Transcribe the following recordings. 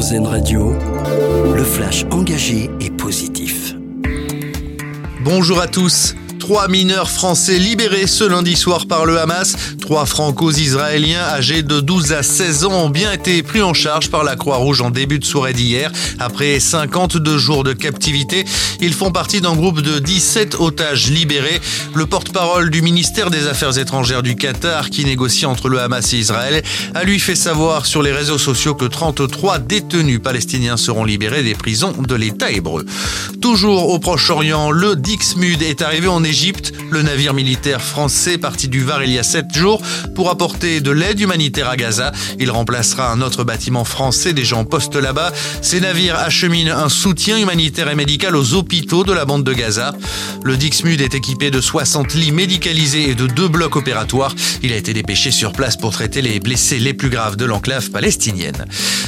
RZN Radio, le flash engagé et positif. Bonjour à tous. Trois mineurs français libérés ce lundi soir par le Hamas. Trois franco-israéliens âgés de 12 à 16 ans ont bien été pris en charge par la Croix-Rouge en début de soirée d'hier. Après 52 jours de captivité, ils font partie d'un groupe de 17 otages libérés. Le porte-parole du ministère des Affaires étrangères du Qatar, qui négocie entre le Hamas et Israël, a lui fait savoir sur les réseaux sociaux que 33 détenus palestiniens seront libérés des prisons de l'État hébreu. Toujours au Proche-Orient, le Dixmude est arrivé en Égypte le navire militaire français parti du Var il y a sept jours pour apporter de l'aide humanitaire à Gaza. Il remplacera un autre bâtiment français déjà en poste là-bas. Ces navires acheminent un soutien humanitaire et médical aux hôpitaux de la bande de Gaza. Le Dixmude est équipé de 60 lits médicalisés et de deux blocs opératoires. Il a été dépêché sur place pour traiter les blessés les plus graves de l'enclave palestinienne.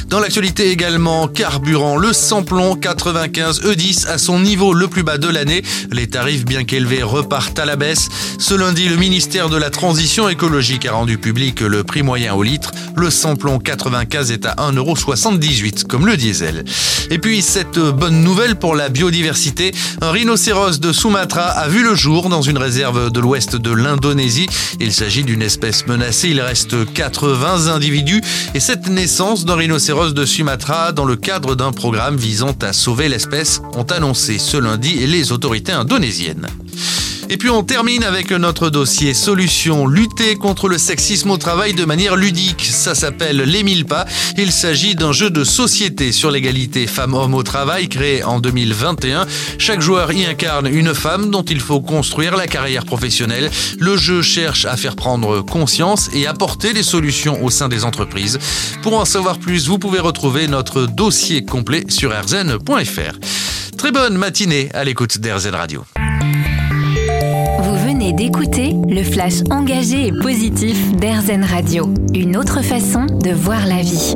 Dans l'actualité également, carburant, le samplon 95 E10 à son niveau le plus bas de l'année. Les tarifs bien qu'élevés repartent à la baisse. Ce lundi, le ministère de la Transition écologique a rendu public le prix moyen au litre. Le samplon 95 est à 1,78€ comme le diesel. Et puis cette bonne nouvelle pour la biodiversité, un rhinocéros de Sumatra a vu le jour dans une réserve de l'ouest de l'Indonésie. Il s'agit d'une espèce menacée, il reste 80 individus et cette naissance d'un rhinocéros de Sumatra dans le cadre d'un programme visant à sauver l'espèce ont annoncé ce lundi les autorités indonésiennes. Et puis on termine avec notre dossier solution lutter contre le sexisme au travail de manière ludique. Ça s'appelle Les Mille Pas. Il s'agit d'un jeu de société sur l'égalité femmes-hommes au travail créé en 2021. Chaque joueur y incarne une femme dont il faut construire la carrière professionnelle. Le jeu cherche à faire prendre conscience et apporter des solutions au sein des entreprises. Pour en savoir plus, vous pouvez retrouver notre dossier complet sur rzn.fr. Très bonne matinée à l'écoute d'RZN Radio d'écouter le flash engagé et positif d'Airzen Radio. Une autre façon de voir la vie.